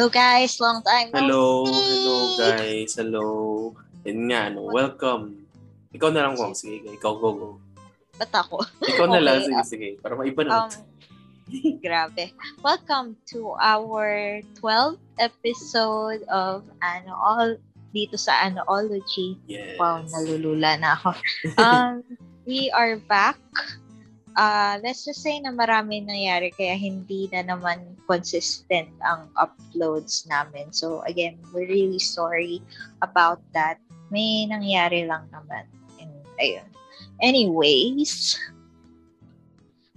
Hello guys, long time no Hello, see. hello guys, hello. Yun nga, no, welcome. Ikaw na lang, Wong. Sige, ikaw, go, go. Ba't ako? Ikaw na lang, Okay, sige, ah, sige. Para maiba Um, grabe. Welcome to our 12th episode of ano all dito sa Anoology. yes. Wow, nalulula na ako. Um, we are back. Uh, let's just say na marami nangyari kaya hindi na naman consistent ang uploads namin. So again, we're really sorry about that. May nangyari lang naman. And ayun. Anyways,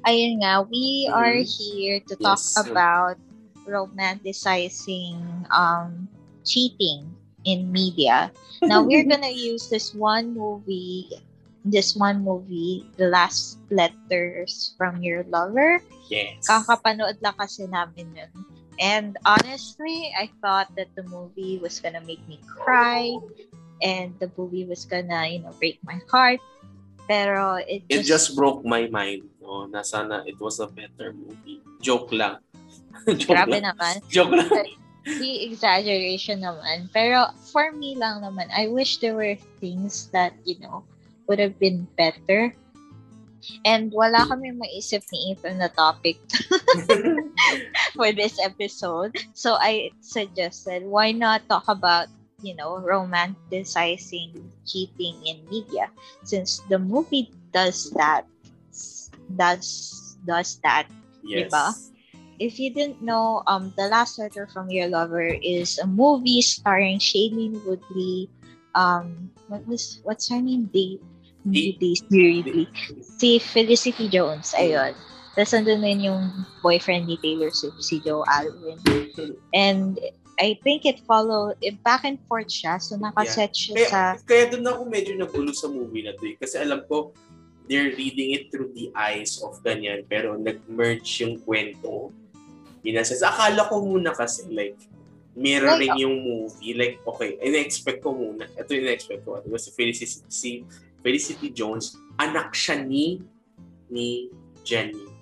ayun nga, we are here to talk Yes. about romanticizing um cheating in media. Now we're gonna use this one movie, this one movie, The Last Letters from Your Lover. Yes. Kakapanood lang kasi namin yun. And honestly, I thought that the movie was gonna make me cry and the movie was gonna, you know, break my heart. Pero it It just, just broke my mind. No, na sana it was a better movie. Joke lang. Joke grabe lang. naman. Joke lang. the exaggeration naman. Pero for me lang naman, I wish there were things that, you know, would have been better. And wala kami maisip ni Ethan na topic for this episode. So I suggested, why not talk about, you know, romanticizing cheating in media? Since the movie does that, does, does that yes. Diba? if you didn't know, um, The Last Letter from Your Lover is a movie starring Shailene Woodley. Um, what was what's her name? Day, Daisy Ridley. Si Felicity Jones. Ayun. Tapos nandun din yung boyfriend ni Taylor Swift, si Joe Alwyn. And I think it followed, it back and forth siya. So nakaset siya Kaya, sa, kaya doon ako medyo nagulo sa movie na to eh. Kasi alam ko, they're reading it through the eyes of ganyan. Pero nag-merge yung kwento. Binasa. Akala ko muna kasi like, mirroring yung movie. Like, okay, ina-expect ko muna. Ito yung ina-expect ko. Diba si Felicity, si Felicity Jones, anak siya ni ni Jenny.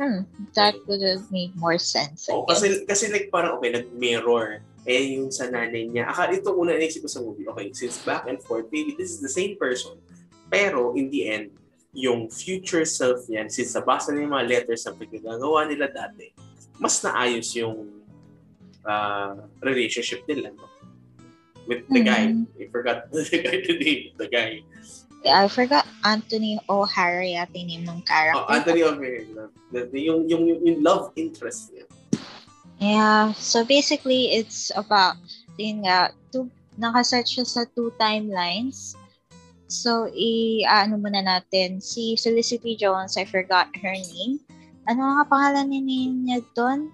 hmm, that would have made more sense. Guess. kasi, kasi like parang, okay, nag-mirror. Eh, yung sa nanay niya. Akala ito una naisip ko sa movie. Okay, since back and forth, maybe this is the same person. Pero, in the end, yung future self niyan, since nabasa niya yung mga letters na pinagagawa nila dati, mas naayos yung uh, relationship nila. No? With the guy. Mhm. I forgot the guy name. The guy. I forgot Anthony O'Hara yata yung ng character. Oh, Anthony O'Hara. The- the- Yung, yung, yung, yung love interest niya. Yeah, so basically it's about yun nga, two, nakaset siya sa two timelines. So, i ano muna natin, si Felicity Jones, I forgot her name. Ano nga pangalan ni niya doon?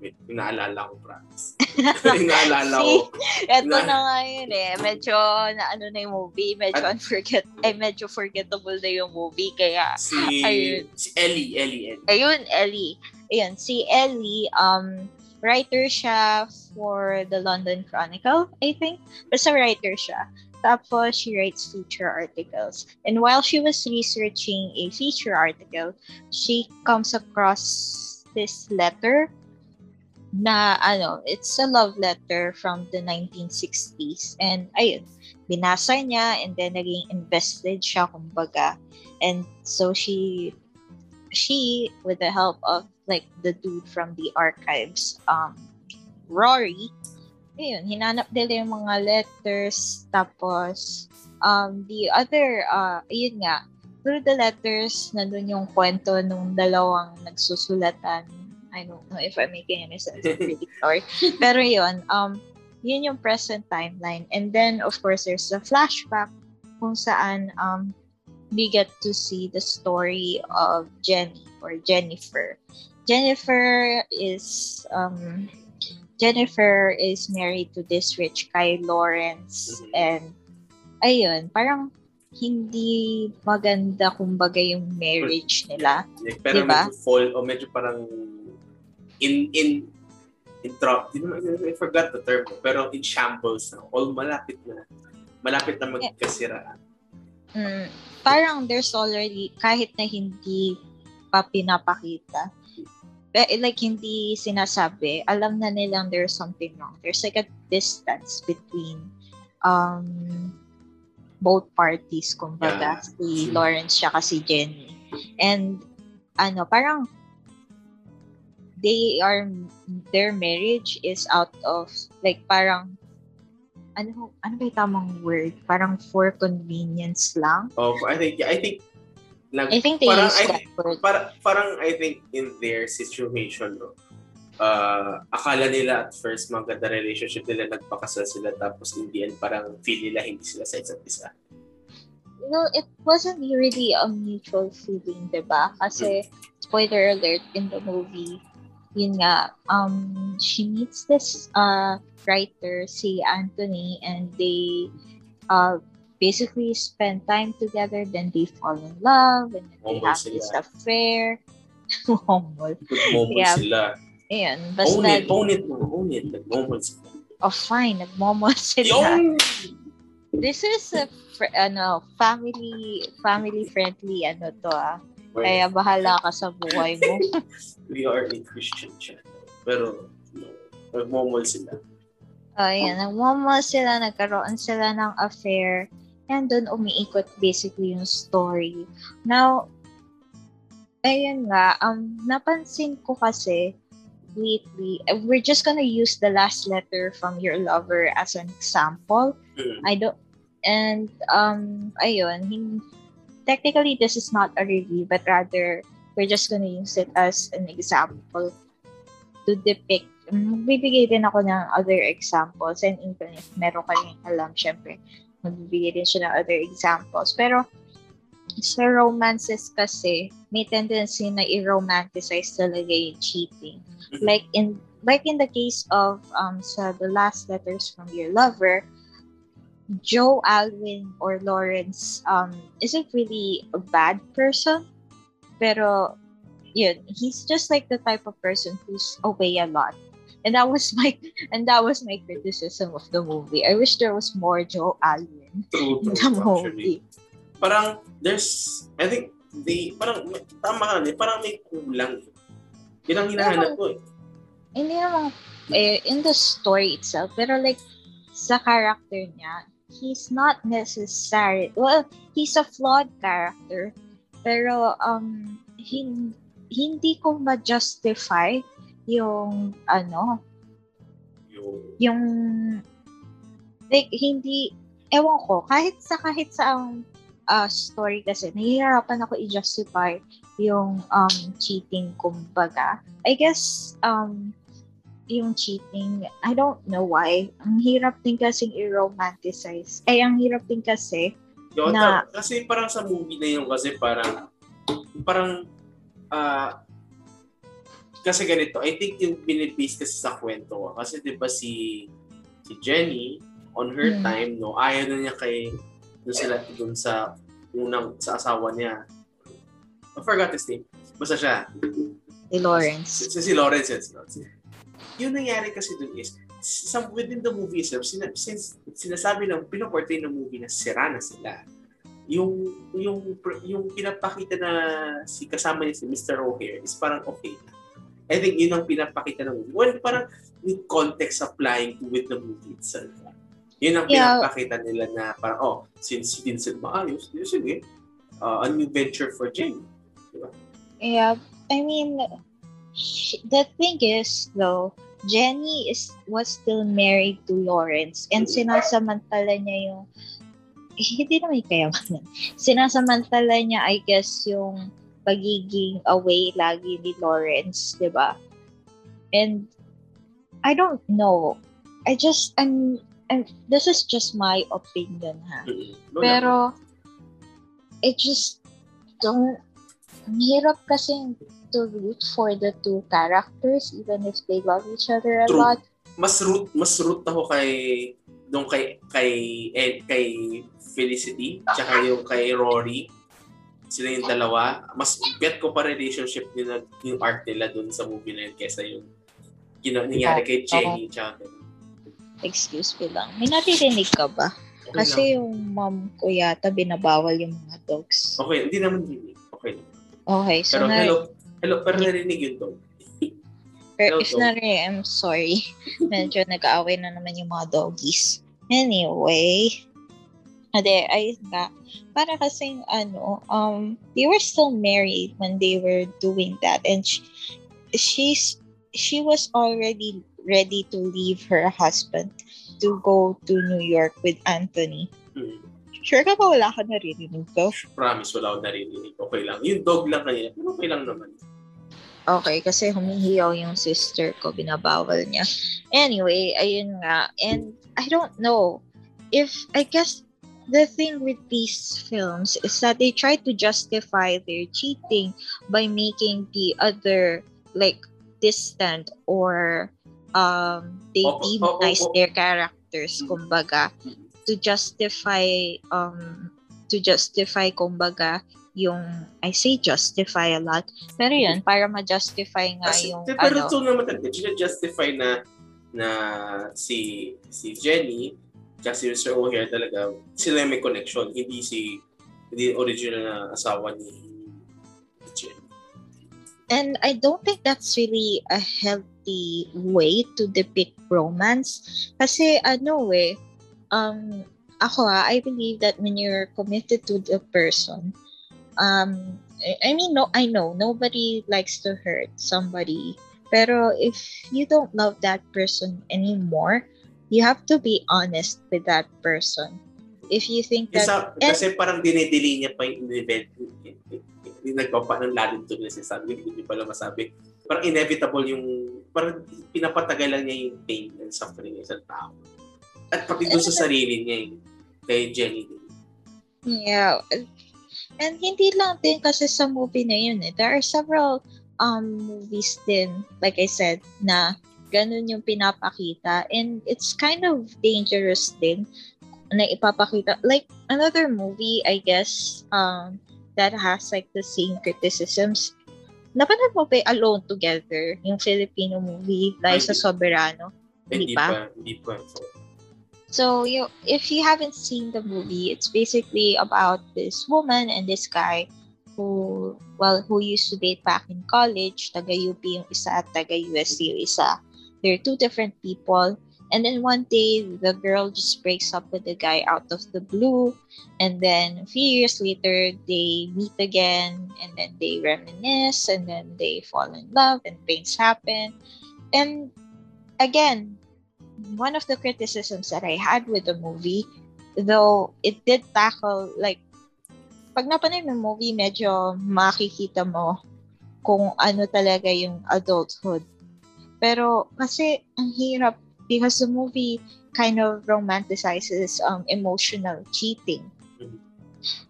Wait, inaalala ko, promise. inaalala ko. Eto Na- na nga yun eh. Medyo na ano na yung movie. Medyo At- unforget, ay medyo forgettable na yung movie. Kaya, Si, Ayun. si Ellie, Ellie, Ellie. ayun, Ellie. Ayun, si Ellie, um, writer siya for the London Chronicle, I think. Basta writer siya. Tapos, she writes feature articles. And while she was researching a feature article, she comes across this letter na ano, it's a love letter from the 1960s. And ayun, binasa niya and then naging invested siya kumbaga. And so she she with the help of like the dude from the archives um Rory ayun hinanap nila yung mga letters tapos um the other uh ayun nga through the letters nandun yung kwento nung dalawang nagsusulatan I don't know if I'm making any sense sorry pero yun um yun yung present timeline and then of course there's the flashback kung saan um we get to see the story of Jenny or Jennifer. Jennifer is um Jennifer is married to this rich guy Lawrence Mhm. and ayun, parang hindi maganda kumbaga yung marriage nila. Like, pero Diba? medyo fall, o medyo parang in, in, in drop, di naman, I forgot the term, pero in shambles na, all malapit na, malapit na magkasiraan. Mm, parang there's already kahit na hindi pa pinapakita like hindi sinasabi, alam na nilang there's something wrong. There's like a distance between um both parties, kumbaga, Yeah. si Lawrence siya si Jenny. And ano, parang they are their marriage is out of like parang ano ano ba tamang word? Parang for convenience lang. Oh, I think, I think, nag, I think they Parang use I that word. para, parang I think in their situation, no, uh, akala nila at first maganda relationship nila, nagpakasal sila, tapos in the end, parang feel nila hindi sila sa isa't isa. you know, it wasn't really a mutual feeling, diba? Kasi, spoiler alert, in the movie, yun nga, um, she meets this uh, writer, si Anthony, and they uh, basically spend time together, then they fall in love, and then they Homo have sila. this affair. Good moment Yeah. sila. Ayan, Own basta, it, own it own it. Nag-moment sila. oh fine, nagmomo sila. Yung! This is a, fr- ano, family, family friendly, ano to ah. Kaya bahala ka sa buhay mo. we are a Christian channel. Pero, no, nag-moment sila. Ayan, nagmamahal sila, nagkaroon sila ng affair, and doon umiikot basically yung story. Now, ayun nga, um, napansin ko kasi, lately, we're just gonna use the last letter from your lover as an example. Mm. I don't, and, um, ayun, hin- technically this is not a review, but rather, we're just gonna use it as an example to depict magbibigay din ako ng other examples and even if meron kayong alam, syempre, magbibigay din siya ng other examples. Pero, sa romances kasi, may tendency na i-romanticize talaga yung cheating. Like in like in the case of um sa the last letters from your lover, Joe Alwyn or Lawrence um isn't really a bad person, pero yun, he's just like the type of person who's away a lot. And that was my and that was my criticism of the movie. I wish there was more Joe Alwyn True, in the actually. movie. Parang, there's, I think, they, parang, tama rin, parang may kulang. Yun ang hinahanap ko eh. Hindi naman eh, in the story itself, pero like sa character niya, he's not necessary. Well, he's a flawed character, pero um hin- hindi ko ma-justify yung ano, Yung, yung like hindi ewan ko kahit sa kahit sa ang uh, story kasi nahihirapan ako i-justify yung um cheating kumbaga I guess um yung cheating I don't know why ang hirap din kasi i-romanticize ay ang hirap din kasi yung, Na- kasi parang sa movie na yun, kasi parang, parang, ah, kasi ganito, I think yung binibase kasi sa kwento, kasi di ba si, si Jenny, on her Hmm. time, no, ayaw na niya kay, dun sila, dun sa, unang, sa asawa niya. I forgot his name. Basta siya. si Lawrence Si, si Lawrence yun. Si Lawrence. Yung nangyari kasi dun is, sa, within the movie itself, sina, since sinasabi ng, pinoportray ng movie na sira na sila, yung, yung, yung pinapakita na si kasama niya si Mr. O'Hare is parang okay. I think yun ang pinapakita ng movie. Well, parang with context applying to with the movie itself. Yun ang Yeah. pinapakita nila na parang, oh, since hindi sila maayos, yun, sige, uh, a new venture for Jane. Yeah, I mean, sh- the thing is though, Jenny is was still married to Lawrence and sinasamantala niya yung eh, hindi naman yung kayamanan. Sinasamantala niya, I guess, yung pagiging away lagi ni Lawrence, di ba? And I don't know. I just, I'm, I'm, this is just my opinion, ha? Mm-mm. No, Pero, it just don't, ang hirap kasi to root for the two characters even if they love each other a True. lot. mas root mas root ako kay nung kay kay eh, kay Felicity tsaka yung kay Rory sila yung dalawa mas bet ko pa relationship nila yung art nila dun sa movie na yun kesa yung gina, nangyari kay Jenny tsaka ganun. Excuse me lang. May naririnig ka ba? Kasi yung mom ko yata binabawal yung mga dogs. okay hindi naman din okay. Okay, so pero na, hello hello pero narinig yun dog Pero no. not, eh, I'm sorry. Medyo nag-aaway na naman yung mga doggies. Anyway, ade, ayun nga. Para kasing ano, um, they were still married when they were doing that. And she, she's, she was already ready to leave her husband to go to New York with Anthony. Hmm. Sure ka ba wala ka naririnig ko? Promise, wala akong narinig. Okay lang. Yung dog lang kanina, pero okay lang naman. Okay, kasi humihiyaw yung sister ko, binabawal niya. Anyway, ayun nga. And I don't know if, I guess, the thing with these films is that they try to justify their cheating by making the other, like, distant or um, they oo, demonize oo. their characters, Mm. kumbaga, to justify, um, to justify, kumbaga, yung, I say justify a lot, pero yun, para ma-justify nga Kasi, yung, pero ano, ito naman talaga, justify na na si si Jenny tsaka si Mr. O'Hare talaga, sila may connection. Hindi si hindi original na asawa ni Jenny. and I don't think that's really a healthy way to depict romance. Kasi ano eh, um, ako ah, I believe that when you're committed to the person, um, I- mean, no, I know nobody likes to hurt somebody. Pero if you don't love that person anymore, you have to be honest with that person. If you think that Isa, and- kasi parang dinedelay niya pa yung event. Hindi nagpapa ng lalim to na sinasabi, hindi pala masabi. Parang inevitable yung, parang pinapatagal lang niya yung pain and suffering ng isang tao. At pati doon sa sarili niya yung kay Jenny. Yeah. And hindi lang din kasi sa movie na yun eh. There are several um movies din, like I said, na ganun yung pinapakita. And it's kind of dangerous din na ipapakita. Like, another movie, I guess, um, that has like the same criticisms. Napanood mo yung Alone Together, yung Filipino movie, Liza Soberano? Hindi Hindi pa? pa. Hindi pa. So, So you if you haven't seen the movie, it's basically about this woman and this guy who well who used to date back in college, taga UP yung isa at taga USC yung isa. They're two different people. And then one day the girl just breaks up with the guy out of the blue and then a few years later they meet again and then they reminisce and then they fall in love and things happen. And again, one of the criticisms that I had with the movie, though it did tackle like pag napanood mo movie, medyo makikita mo kung ano talaga yung adulthood. Pero kasi ang hirap because the movie kind of romanticizes um, emotional cheating.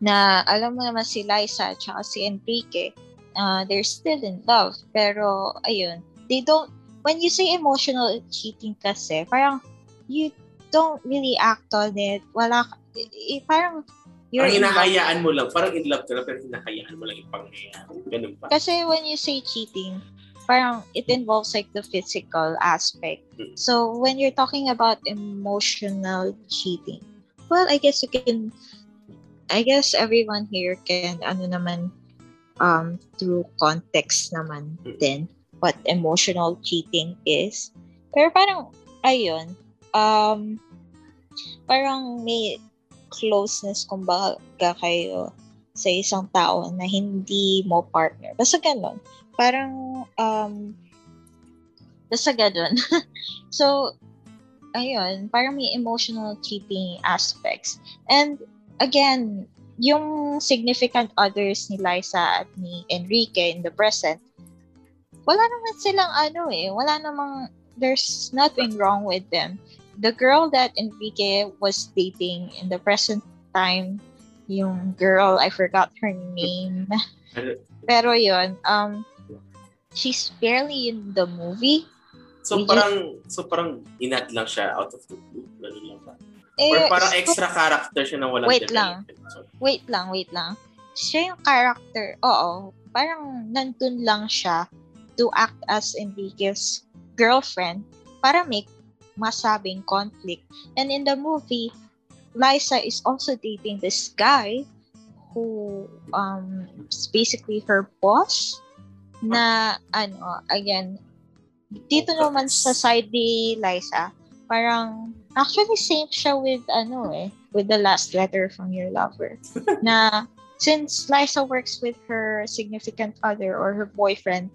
Na alam mo naman si Liza at si Enrique, uh, they're still in love. Pero ayun, they don't when you say emotional cheating kasi, parang you don't really act on it. Wala, eh, parang you're parang hinahayaan mo lang. Parang in love ka na, pero hinahayaan mo lang yung pangyayari. Ganun pa. Kasi when you say cheating, parang it involves like the physical aspect. Mm. So when you're talking about emotional cheating, well, I guess you can, I guess everyone here can, ano naman, um, through context naman Mm. din what emotional cheating is. Pero parang, ayun, um, parang may closeness kumbaga kayo sa isang tao na hindi mo partner. Basta ganun. Parang, um, basta ganun. so, ayun, parang may emotional cheating aspects. And, again, yung significant others ni Liza at ni Enrique in the present, wala naman silang ano eh, wala namang, there's nothing wrong with them. The girl that Enrique was dating in the present time, yung girl, I forgot her name. Pero yun, um, she's barely in the movie. So We parang, so parang inat lang siya out of the blue. Ganun lang ba? Eh, Or parang so- extra character siya na walang Wait lang. So, wait lang, wait lang. Siya yung character, oo, parang nandun lang siya to act as Enrique's girlfriend para make masabing conflict. And in the movie, Liza is also dating this guy who um is basically her boss na ano again dito naman sa side ni Liza, parang actually same siya with ano eh, with the last letter from your lover. na since Liza works with her significant other or her boyfriend,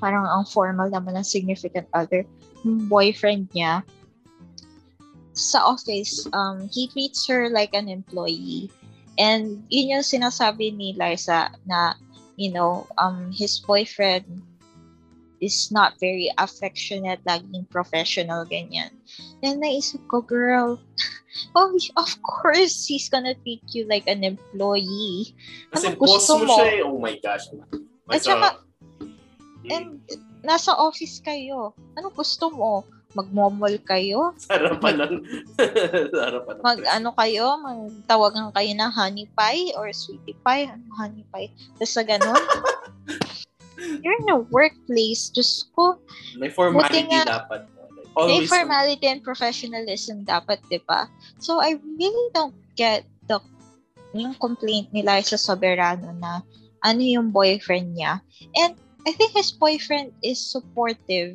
parang ang formal naman ng significant other, boyfriend niya, sa office, um, he treats her like an employee. And yun yung sinasabi ni Liza na, you know, um, his boyfriend is not very affectionate, laging professional, ganyan. And naisip ko, girl, oh, of course, he's gonna treat you like an employee. Kasi ano boss mo, mo siya eh. Oh my gosh. At saka. And nasa office kayo. Ano gusto mo? magmomol kayo. Sarapan ng... Sarapan ng mag ano kayo, magtawagan kayo ng honey pie or sweetie pie. Ano, honey pie. Tapos sa ganun. You're in a workplace. Diyos ko. May formality nga, dapat. Always may formality and professionalism dapat, di ba? So, I really don't get the yung complaint ni Liza Soberano na ano yung boyfriend niya. And I think his boyfriend is supportive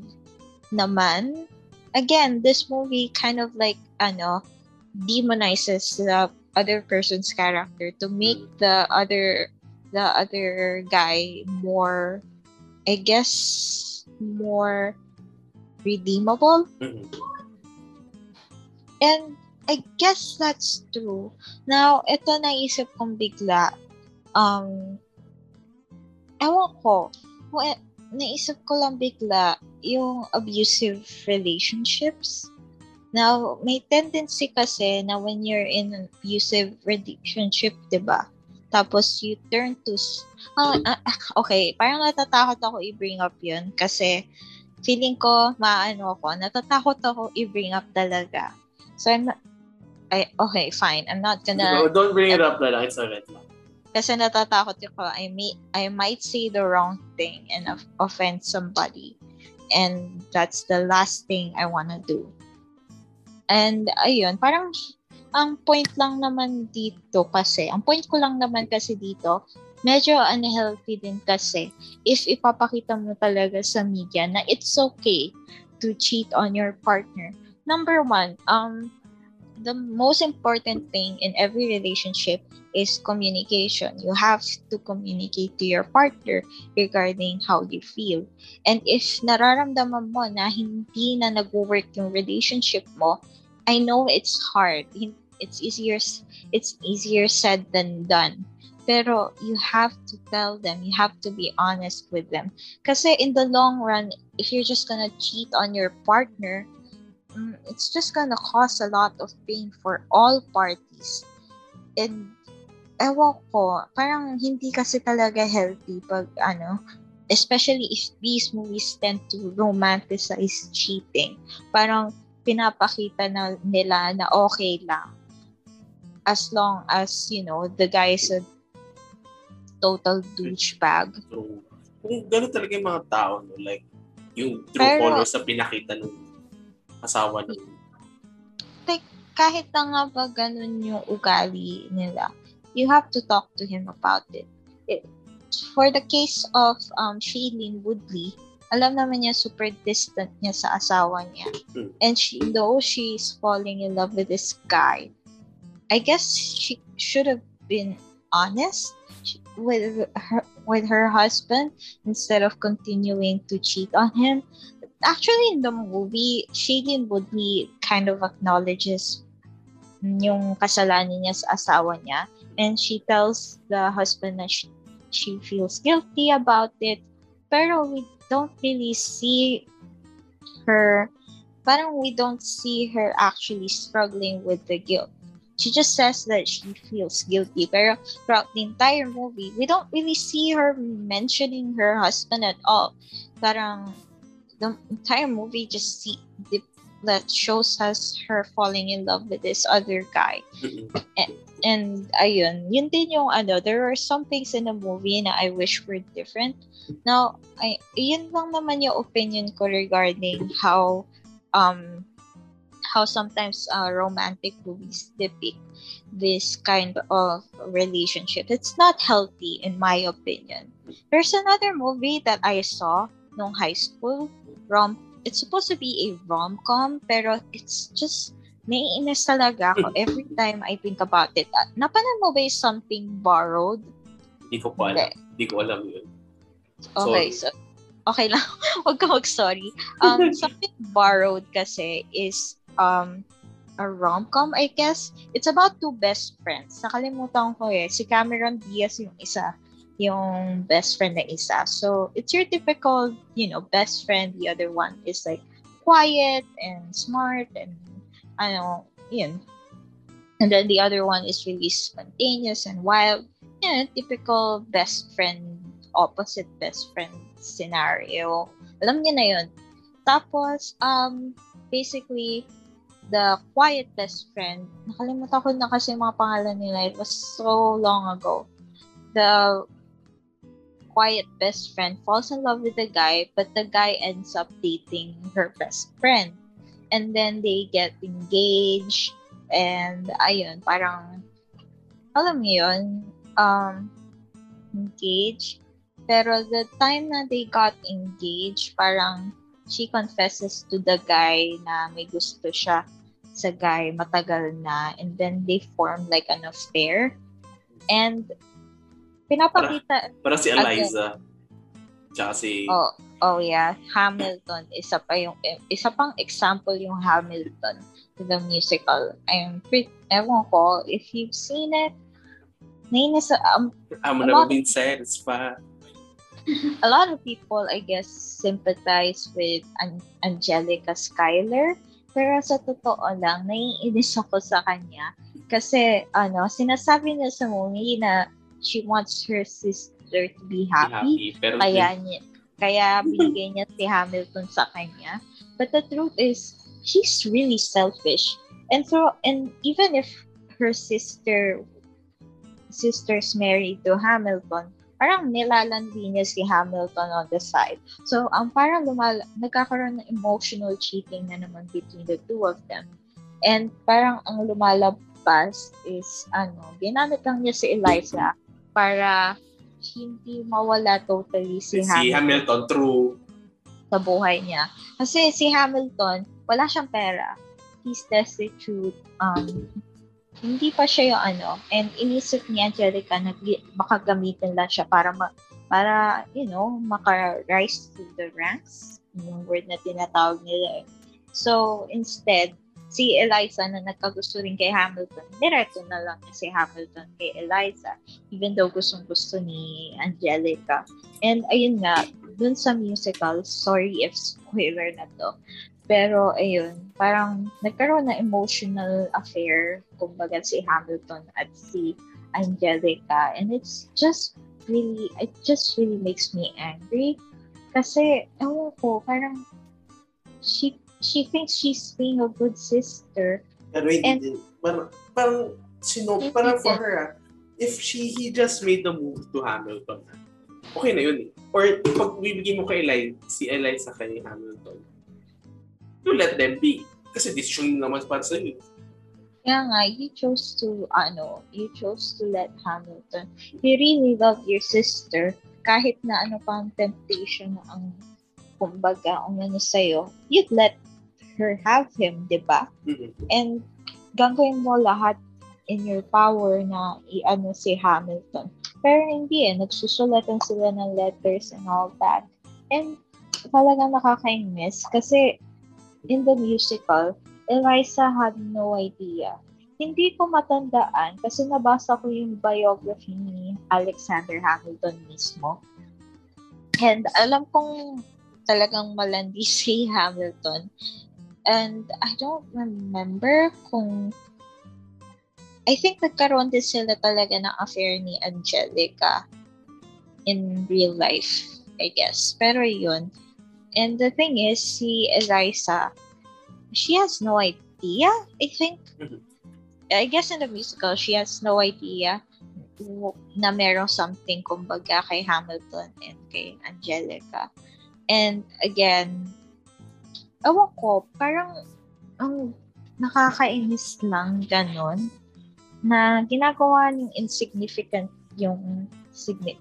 naman again, this movie kind of like ano demonizes the other person's character to make mm. the other the other guy more I guess more redeemable. Mm-hmm. And I guess that's true. Now, ito naisip kong bigla. Um, ewan ko. Well, naisip ko lang bigla, yung abusive relationships. Now, may tendency kasi na when you're in an abusive relationship, di ba? Tapos you turn to... Uh, uh, okay, parang natatakot ako i-bring up yun kasi feeling ko, maano ako, natatakot ako i-bring up talaga. So, I'm not, I, okay, fine. I'm not gonna... No, don't bring it up na lang. It's a red Kasi natatakot ako, I, may, I might say the wrong thing and offend somebody and that's the last thing I wanna do. And ayun, parang ang point lang naman dito kasi, ang point ko lang naman kasi dito, medyo unhealthy din kasi if ipapakita mo talaga sa media na it's okay to cheat on your partner. Number one, um, the most important thing in every relationship is communication. You have to communicate to your partner regarding how you feel. And if nararamdaman mo na hindi na nag-work yung relationship mo, I know it's hard. It's easier it's easier said than done. Pero you have to tell them, you have to be honest with them. Kasi in the long run, if you're just gonna cheat on your partner, it's just gonna cause a lot of pain for all parties. And ewan ko, parang hindi kasi talaga healthy pag ano, especially if these movies tend to romanticize cheating. Parang pinapakita na nila na okay lang. As long as, you know, the guy is a total douchebag. Kung gano'n talaga yung mga tao, no? like, yung true Pero, colors na pinakita ng asawa ng like, kahit na nga ba ganun yung ugali nila, you have to talk to him about it. it for the case of um, Shailene Woodley, alam naman niya super distant niya sa asawa niya. Hmm. And she, though she's falling in love with this guy, I guess she should have been honest with her with her husband instead of continuing to cheat on him. Actually, in the movie, Shailene Woodley kind of acknowledges yung kasalanan niya sa asawa niya. And she tells the husband that she, she feels guilty about it. Pero we don't really see her parang we don't see her actually struggling with the guilt. She just says that she feels guilty. Pero throughout the entire movie we don't really see her mentioning her husband at all. Parang the entire movie just see the, that shows us her falling in love with this other guy and, And ayun, yun din yung ano, there are some things in the movie na I wish were different. Now, ay, yun lang naman yung opinion ko regarding how um how sometimes uh, romantic movies depict this kind of relationship. It's not healthy in my opinion. There's another movie that I saw nung high school, Rom it's supposed to be a rom-com, pero it's just, naiinis talaga ako every time I think about it. Uh, napanood mo ba yung Something Borrowed? Hindi ko pa alam. Hindi ko alam yun. Okay, so, okay lang. Huwag ka mag-sorry. Um, Something Borrowed kasi is, um, a rom-com, I guess. It's about two best friends. Nakalimutan ko eh. Si Cameron Diaz yung isa, yung best friend na isa. So, it's your typical, you know, best friend. The other one is like quiet and smart and, ano, yun. And then the other one is really spontaneous and wild. Yeah, typical best friend, opposite best friend scenario. Alam niya na yun. Tapos, um, basically, the quiet best friend, nakalimutan ko na kasi mga pangalan nila. It was so long ago. The quiet best friend falls in love with the guy, but the guy ends up dating her best friend. And then they get engaged. And ayun, parang, alam mo yun, um, engaged. Pero the time na they got engaged, parang she confesses to the guy na may gusto siya sa guy matagal na and then they form like an affair and pinapakita para, para si Eliza. Tsaka si oh oh yeah. Hamilton isa pa yung isa pang example yung Hamilton to the musical. I'm pretty ewan ko if you've seen it nainis um, I'm never been pa a lot of people, I guess, sympathize with An- Angelica Schuyler. Pero sa totoo lang, naiinis ako sa kanya. Kasi, ano, sinasabi niya sa movie na she wants her sister to be happy. happy pero kaya, niya, kaya binigay niya si Hamilton sa kanya. But the truth is, she's really selfish. And so, and even if her sister sister's married to Hamilton, parang nilalandi niya si Hamilton on the side. So, ang um, parang lumal nagkakaroon ng emotional cheating na naman between the two of them. And parang ang lumalabas is, ano, ginamit lang niya si Eliza para hindi mawala totally si, si Hamilton. Hamilton, true. Sa buhay niya. Kasi si Hamilton, wala siyang pera. He's destitute. Um, hindi pa siya yung ano, and inisip ni Angelica na baka gamitin lang siya para ma, para, you know, maka-rise to the ranks, yung word na tinatawag nila. Eh. So, instead, si Eliza na nagkagusto rin kay Hamilton, diretso na lang si Hamilton kay Eliza, even though gustong gusto ni Angelica. And ayun nga, dun sa musical, sorry if spoiler na to, pero ayun, parang nagkaroon ng emotional affair, kumbaga si Hamilton at si Angelica. And it's just really, it just really makes me angry. Kasi, ewan ko, parang she she thinks she's being a good sister. Pero hindi and, din. Parang, parang, sino, parang for her, ah, if she he just made the move to Hamilton, okay na yun eh. Or pag bibigyan mo kay Eli, si Eli sa kay Hamilton, you let them be. Kasi decision naman para sa iyo. Kaya nga, you chose to, ano, you chose to let Hamilton. You really love your sister. Kahit na ano pa ang temptation ang, kumbaga, ang ano sa'yo, you'd let her have him, di ba? Mm-hmm. And gagawin mo lahat in your power na i-ano si Hamilton. Pero hindi eh, nagsusulatan sila ng letters and all that. And talagang nakakainis kasi in the musical, Eliza had no idea. Hindi ko matandaan kasi nabasa ko yung biography ni Alexander Hamilton mismo. And alam kong talagang malandi si Hamilton. And I don't remember kung I think nagkaroon din sila talaga ng affair ni Angelica in real life, I guess. Pero yun, And the thing is, si Eliza, she has no idea, I think. Mm-hmm. I guess in the musical, she has no idea na merong something kumbaga kay Hamilton and kay Angelica. And again, ewan ko, parang ang nakakainis lang ganon na ginagawa ng insignificant yung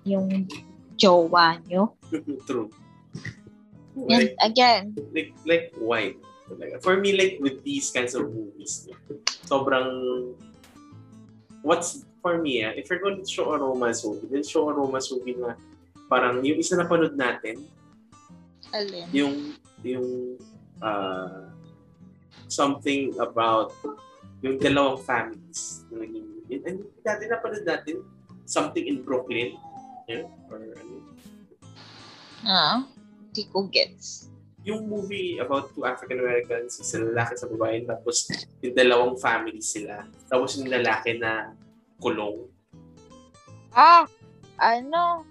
yung jowa nyo. True. And again, like like why? For me, like with these kinds of movies, sobrang what's for me, ah, if you're going to show a romance movie, then show a romance movie na parang yung isa na panood natin, alin? yung yung uh, something about yung dalawang families na naging yun, and dati napanood natin something in Brooklyn yeah, or ano Ah, di ko gets. yung movie about two African Americans, isa lalaki sa babae, tapos yung dalawang family sila. Tapos yung lalaki na kulong. Ah, ano?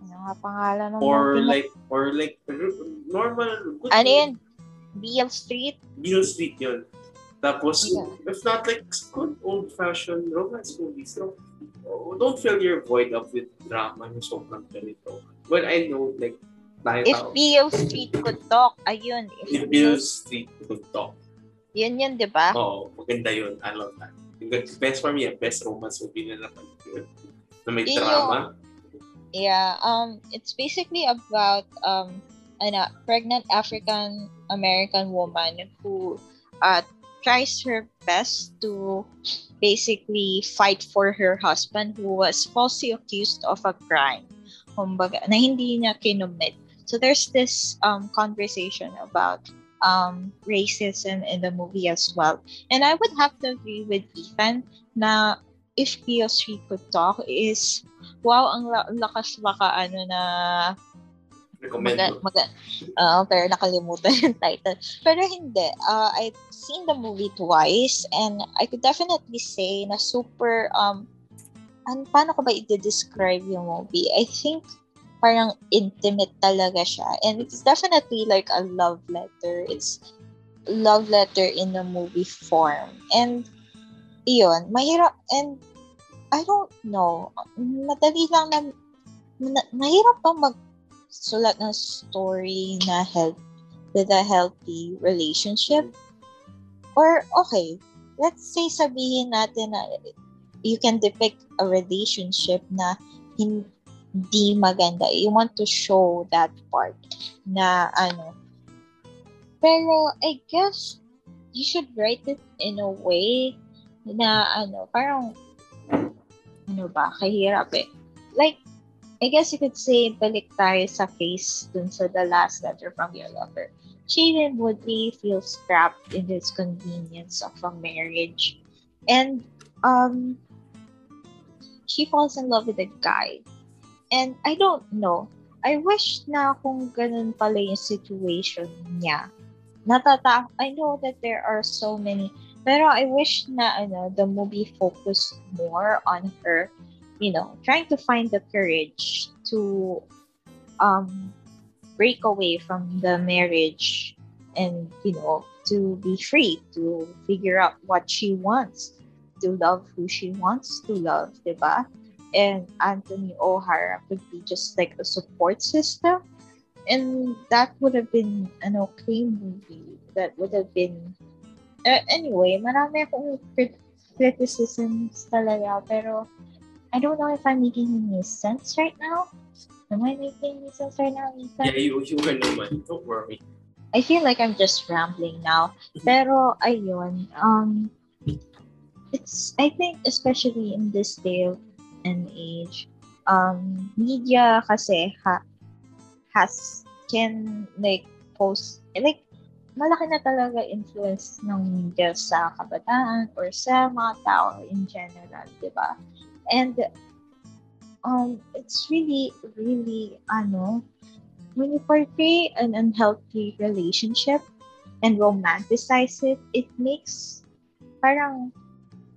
Ano nga pangalan ng Or movie na- like, or like, normal, good Ano yun? Beale Street? Beale Street yun. Tapos, Yeah. if not like good old-fashioned romance movies, no? Oh, don't fill your void up with drama yung sobrang ganito. But I know, like, tayo If Beale Street could talk, ayun. if Beale Street could talk, Yun yun, di ba? Oo, maganda yun. I love that. Yung best for me, best romance movie na napanood ko. Na may Yun drama. Yeah, um, it's basically about um, an pregnant African American woman who uh, tries her best to basically fight for her husband who was falsely accused of a crime kumbaga, na hindi niya kinumit. So there's this um, conversation about um, racism in the movie as well. And I would have to agree with Ethan na if Beale Street could talk is wow, ang la- lakas baka ano na Recommend maga, maga, ah, pero nakalimutan yung title. Pero hindi. Uh, I've seen the movie twice and I could definitely say na super, um, an, paano ko ba i-describe yung movie? I think parang intimate talaga siya. And it's definitely like a love letter. It's love letter in a movie form. And iyon, mahirap, and I don't know, madali lang na, na- mahirap bang mag sulat ng story na help with a healthy relationship? Or, okay, let's say sabihin natin na you can depict a relationship na hindi maganda. You want to show that part na ano. Pero, I guess, you should write it in a way na ano, parang, ano ba, kahirap eh. Like, I guess you could say, balik tayo sa face dun sa the last letter from your lover. Shaden Woodley feels trapped in this convenience of a marriage. And, um, she falls in love with a guy. And I don't know. I wish na kung ganun pala yung situation niya. Natata I know that there are so many pero I wish na ano the movie focused more on her you know, trying to find the courage to um, break away from the marriage and, you know, to be free, to figure out what she wants, to love who she wants to love, diba? And Anthony O'Hara could be just like a support system. And that would have been an okay movie. That would have been... Uh, anyway, marami akong crit- criticisms talaga, pero I don't know if I'm making any sense right now. Am I making any sense right now, Ethan? Yeah, you, you were naman. Don't worry. I feel like I'm just rambling now. Pero, ayun, um, it's, I think, especially in this day and age, um, media kasi ha, has, can, like, post, like, malaki na talaga influence ng media sa kabataan or sa mga tao in general, di ba? And um, it's really, really, ano, when you portray an unhealthy relationship and romanticize it, it makes parang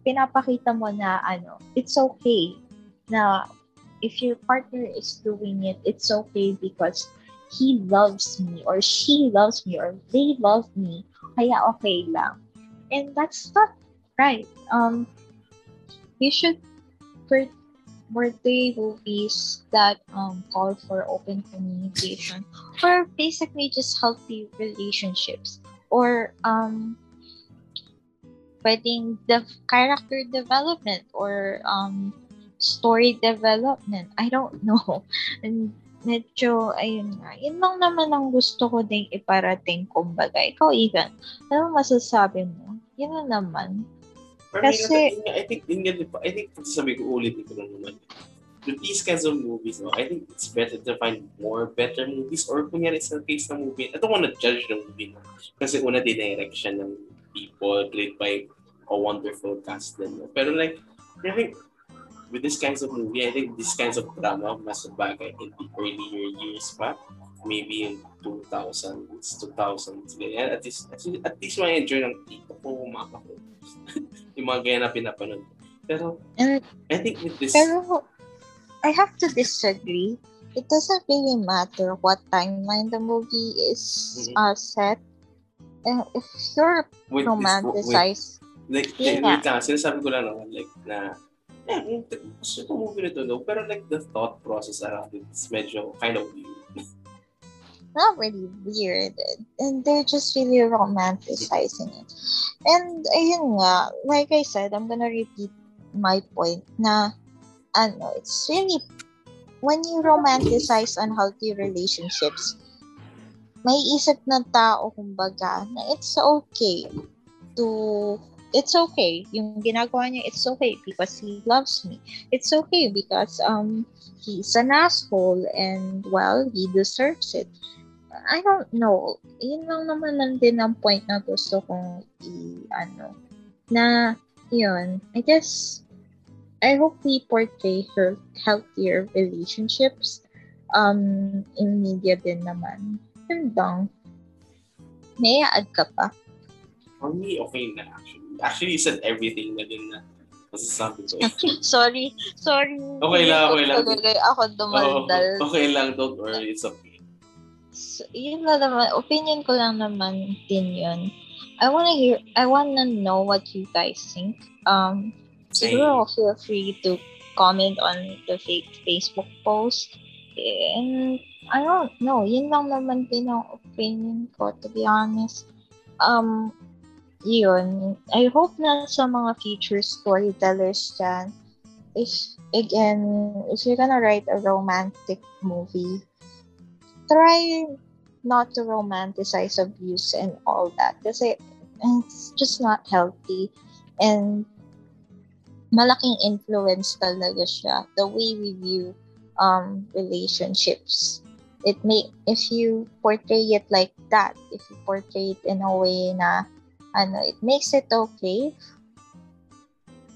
pinapakita mo na ano, it's okay na if your partner is doing it, it's okay because he loves me or she loves me or they love me. Kaya okay lang. And that's not right. Um, you should per- portray movies that um, call for open communication or basically just healthy relationships or um, pwedeng the character development or um, story development. I don't know. And medyo, ayun nga, yun lang naman ang gusto ko ding iparating, kumbaga. Ikaw, Igan, ano masasabi mo? Yun na naman. Pero Kasi- Kasi, I think, yun nga, I think, sabi ko ulit ko lang naman, with these kinds of movies, no, I think it's better to find more better movies or kunyari sa case ng movie, I don't wanna judge the movie no? kasi una dinirect siya ng people played by a wonderful cast din. No? Pero like, I think with these kinds of movie, I think these kinds of drama mas bagay in the earlier years pa. Maybe in 2000s, 2000s, ganyan. At least, at least, ma-enjoy ng tito ko, mama ko. yung mga ganyan na pinapanood. Pero, And, I think with this, pero, I have to disagree. It doesn't really matter what timeline the movie is Mhm. uh, set. And if you're with this, with, romanticized, like, Yeah. wait lang, sinasabi ko lang naman, like, na, yung- gusto ko movie na to, no? Pero like, the thought process around it is medyo kind of weird. not really weird. And they're just really romanticizing it. And ayun nga, like I said, I'm gonna repeat my point na ano, it's really when you romanticize unhealthy relationships, may isip ng tao kumbaga na it's okay to it's okay yung ginagawa niya it's okay because he loves me it's okay because um he's an asshole and well he deserves it I don't know. Yun lang naman lang din ang point na gusto kong i, ano, na, yun, I guess, I hope we portray her healthier relationships um, in media din naman. Yun lang. May add ka pa? For me, okay na actually. Actually, you said everything na din na masasabi ko. sorry, sorry. Okay lang, okay lang. Talaga ako dumaldal. okay lang, don't worry, it's okay. So, yun na naman, opinion ko lang naman din yun. I wanna hear, I wanna know what you guys think. Um, Same. siguro feel free to comment on the fake Facebook post. And, I don't know, yun lang naman din ang opinion ko, to be honest. Um, yun. I hope na sa mga future storytellers dyan, if, again, if you're gonna write a romantic movie, try not to romanticize abuse and all that. Kasi it's just not healthy. And malaking influence talaga siya the way we view um relationships. It may if you portray it like that if you portray it in a way na ano it makes it okay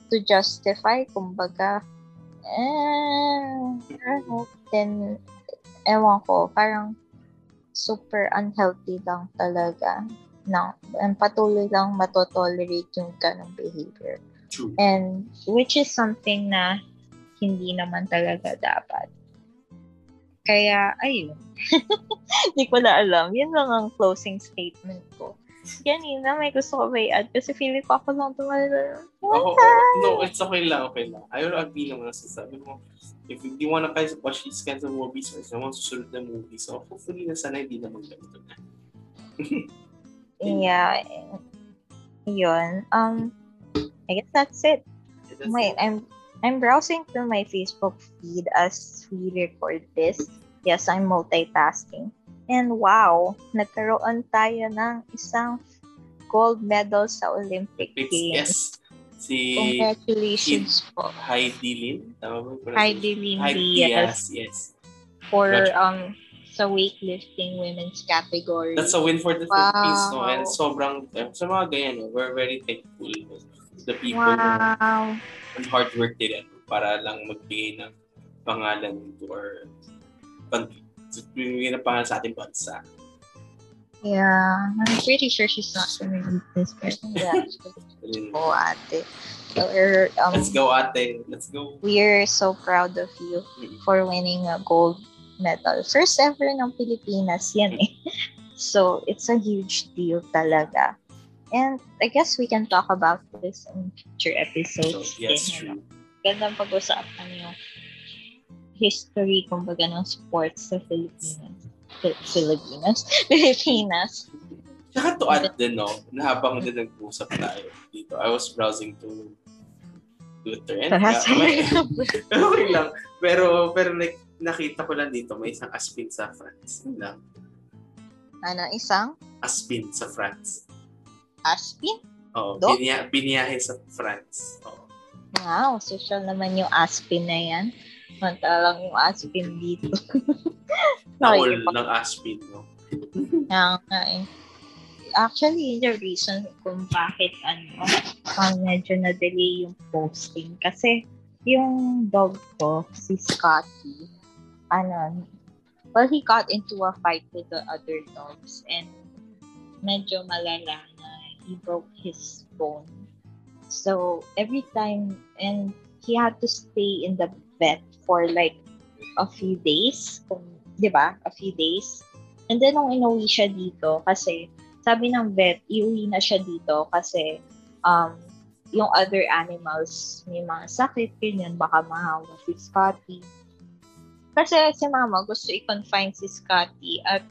to justify kumbaga eh, then ewan ko, parang super unhealthy lang talaga. No, and patuloy lang matotolerate yung ganong behavior. True. And which is something na hindi naman talaga dapat. Kaya, ayun. Hindi ko na alam. Yun lang ang closing statement ko. Ganina, may gusto ko ba i-add? Kasi feeling ko ako lang tumalala. Ako, oh, no, it's okay lang, okay lang. I will agree naman sa sabi mo. If you wanna guys watch these kinds of movies or mga susunod na movies, so hopefully na sana hindi naman ganito na. Yeah. Yun. Um, I guess that's it. That's Wait, it. I'm I'm browsing through my Facebook feed as we record this. Yes, I'm multitasking. And wow, nagkaroon tayo ng isang gold medal sa Olympic It's, Games. yes. Si Congratulations po. Heidi Lin, tama ba? Heidi Lin Diaz Diaz, yes. for um sa weightlifting women's category. That's a win for the Wow. Philippines, no? And sobrang, eh, sa mga ganyan, no, we're very thankful to the people wow. and hard work nila para lang magbigay ng pangalan to our country. So, bibigyan ng pangalan sa ating bansa. Yeah, I'm pretty sure she's not gonna read this, but yeah, oh, ate. So, we're, um, Let's go, ate. Let's go. we're so proud of you for winning a gold medal. First ever ng Pilipinas yan eh. So, it's a huge deal talaga. And I guess we can talk about this in future So, episodes. yes, din, ano. true. Gandang pag-usapan yung history, kumbaga, ng sports sa Pilipinas. Pil- Pilipinas? Tsaka to add din, no, na habang din nag-usap tayo dito, I was browsing to Twitter. And, uh, okay lang. Pero, pero like, nakita ko lang dito, may isang Aspin sa France. Yun lang. Ano, isang Aspin sa France. Aspin? Oo, Dog? binya, binyahe sa France. Oo. Wow, social naman yung Aspin na yan. Mantalang yung Aspin dito. Nakikipag- ng Aspin, no? Kaya nga eh. Actually, the reason kung bakit ano, pang medyo na-delay yung posting. Kasi yung dog ko, si Scotty, ano, well, he got into a fight with the other dogs and medyo malala na he broke his bone. So, every time, and he had to stay in the vet for like a few days, kung, di ba? A few days. And then, nung inuwi siya dito, kasi sabi ng vet, iuwi na siya dito kasi um, yung other animals may mga sakit, ganyan, baka mahawa si Scotty. Kasi si mama gusto i-confine si Scotty at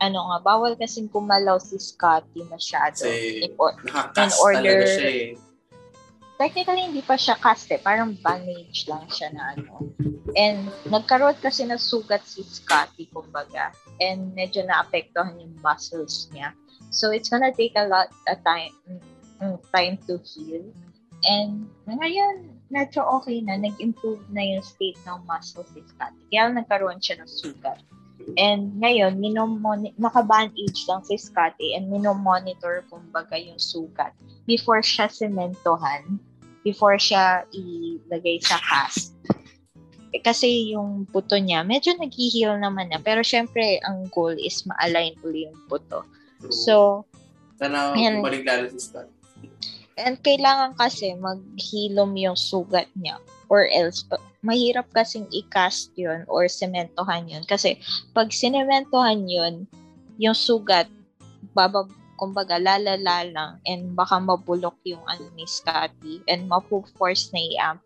ano nga, bawal kasing kumalaw si Scotty masyado. Kasi In or- In order- talaga siya eh. Technically hindi pa siya cast eh, parang bandage lang siya na ano. And nagkaroon kasi ng sugat si Scotty, kumbaga. And medyo naapektuhan yung muscles niya. So it's gonna take a lot of time mm, time to heal. And ngayon, medyo okay na. Nag-improve na yung state ng muscles si Scotty. Kaya nagkaroon siya ng sugat. And ngayon, minomoni- naka-bandage lang si Scotty and minomonitor kumbaga yung sugat before siya sementohan before siya ilagay sa cast. Eh, kasi yung puto niya, medyo nag-heal naman na. Pero syempre, ang goal is ma-align uli yung puto. True. So, Sana bumalik lalo si Scott. and kailangan kasi maghilom yung sugat niya. Or else, mahirap kasing i-cast yun or sementohan yun. Kasi pag sinementohan yun, yung sugat, babab kumbaga lalala lang and baka mabulok yung ano ni Scotty and mapu-force na i-amp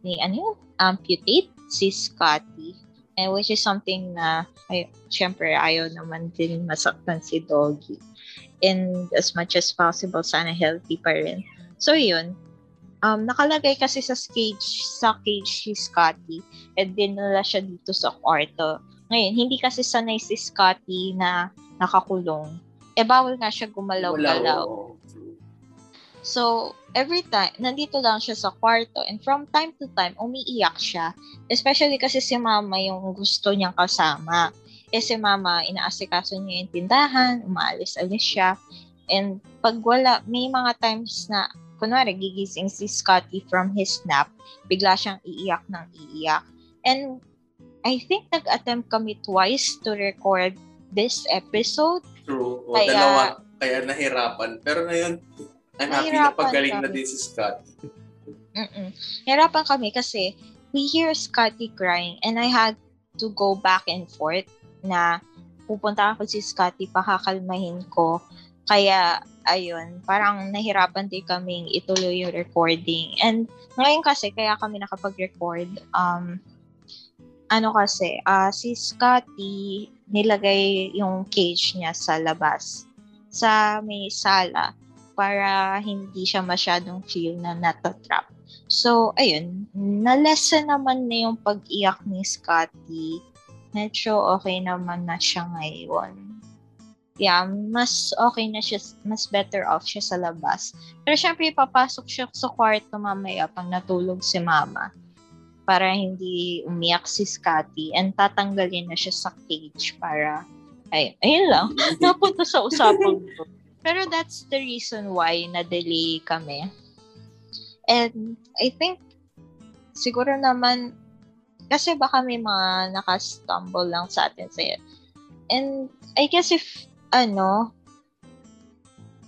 ni ano amputate si Scotty. And which is something na ay, syempre ayaw naman din masaktan si Doggy. And as much as possible sana healthy pa rin. So yun. Um nakalagay kasi sa cage sa cage si Scotty and dinala siya dito sa kwarto. Ngayon hindi kasi sanay si Scotty na nakakulong eh bawal nga siya gumalaw-galaw. So, every time, nandito lang siya sa kwarto and from time to time, umiiyak siya. Especially kasi si mama yung gusto niyang kasama. Eh si mama, inaasikaso niya yung tindahan, umaalis-alis siya. And pag wala, may mga times na, kunwari, gigising si Scotty from his nap, bigla siyang iiyak ng iiyak. And I think nag-attempt kami twice to record this episode True. O, Kaya- dalawa. Kaya nahirapan. Pero ngayon, I'm happy na pagaling na kami. din si Scott. Mm-mm. Hirapan kami kasi we hear Scotty crying and I had to go back and forth na pupunta ako si Scotty, pakakalmahin ko. Kaya, ayun, parang nahirapan din kaming ituloy yung recording. And ngayon kasi, kaya kami nakapag-record, um, ano kasi, ah si Scotty, nilagay yung cage niya sa labas, sa may sala, para hindi siya masyadong feel na natatrap. So, ayun, na-lesson naman na yung pag-iyak ni Scotty. Medyo okay naman na siya ngayon. Yeah, mas okay na siya, mas better off siya sa labas. Pero syempre, papasok siya sa kwarto mamaya pag natulog si mama para hindi umiyak si Scotty and tatanggalin na siya sa cage para ay ayun lang napunta sa usapang to. Pero that's the reason why na-delay kami. And I think siguro naman kasi baka may mga nakastumble lang sa atin sa And I guess if ano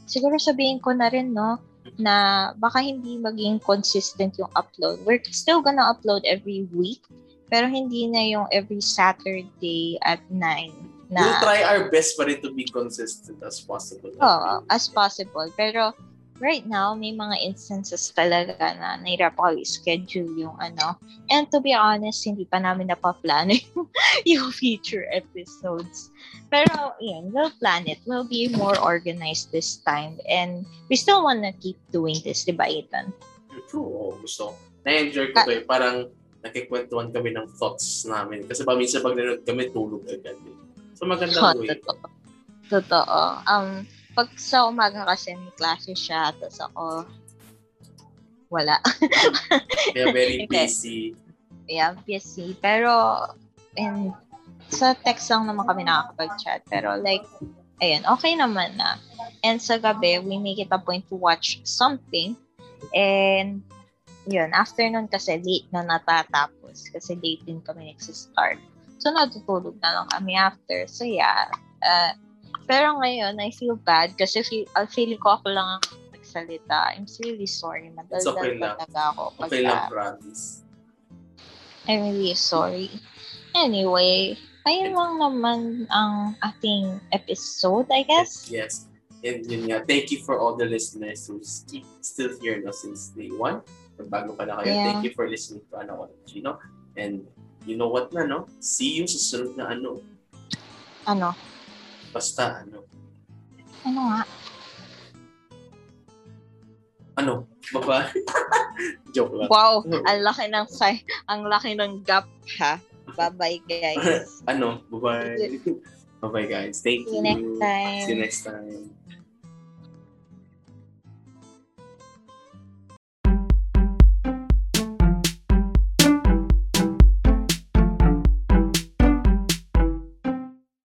siguro sabihin ko na rin no na baka hindi maging consistent yung upload. We're still gonna upload every week pero hindi na yung every Saturday at 9 na We'll try our best pa rin to be consistent as possible. Oo, as possible. Pero right now, may mga instances talaga na nahirap ako i-schedule yung ano. And to be honest, hindi pa namin napaplano yung, yung future episodes. Pero, yun, we'll plan it. We'll be more organized this time. And we still wanna keep doing this, di ba, Ethan? True, oo, gusto. Na-enjoy ko to eh. Parang nakikwentuhan kami ng thoughts namin. Kasi pa minsan pag nanonood kami, tulog agad. Eh. So magandang way. Totoo. Totoo. Um, pag sa umaga kasi may klase siya, tapos ako, wala. Kaya very Okay. busy. yeah, busy. Pero, and sa text lang naman kami nakakapag-chat. Pero like, ayun, okay naman na. And sa gabi, we make it a point to watch something. And, yun, after nun kasi late na natatapos. Kasi late din kami nagsistart. So, natutulog na lang kami after. So, yeah. Uh, pero ngayon, I feel bad kasi feel, uh, feeling ko ako lang ang nagsalita. I'm really sorry. Madaldal It's okay lang. talaga ako. Okay pagka- lang, promise. I'm really sorry. Anyway, ayun lang naman ang ating episode, I guess. Yes. And yun nga, thank you for all the listeners who keep still here no, since day one. Kung bago pa na kayo, Yeah. thank you for listening to Ano Ko Chino. And you know what na, no? See you sa sunod na ano. Ano? Basta ano. Ano nga? Ano? Baba? Joke lang. Wow, ang laki ng ang laki ng gap ha. Bye-bye guys. ano? Bye-bye. Bye-bye, guys. Thank See you. you next time. See you next time.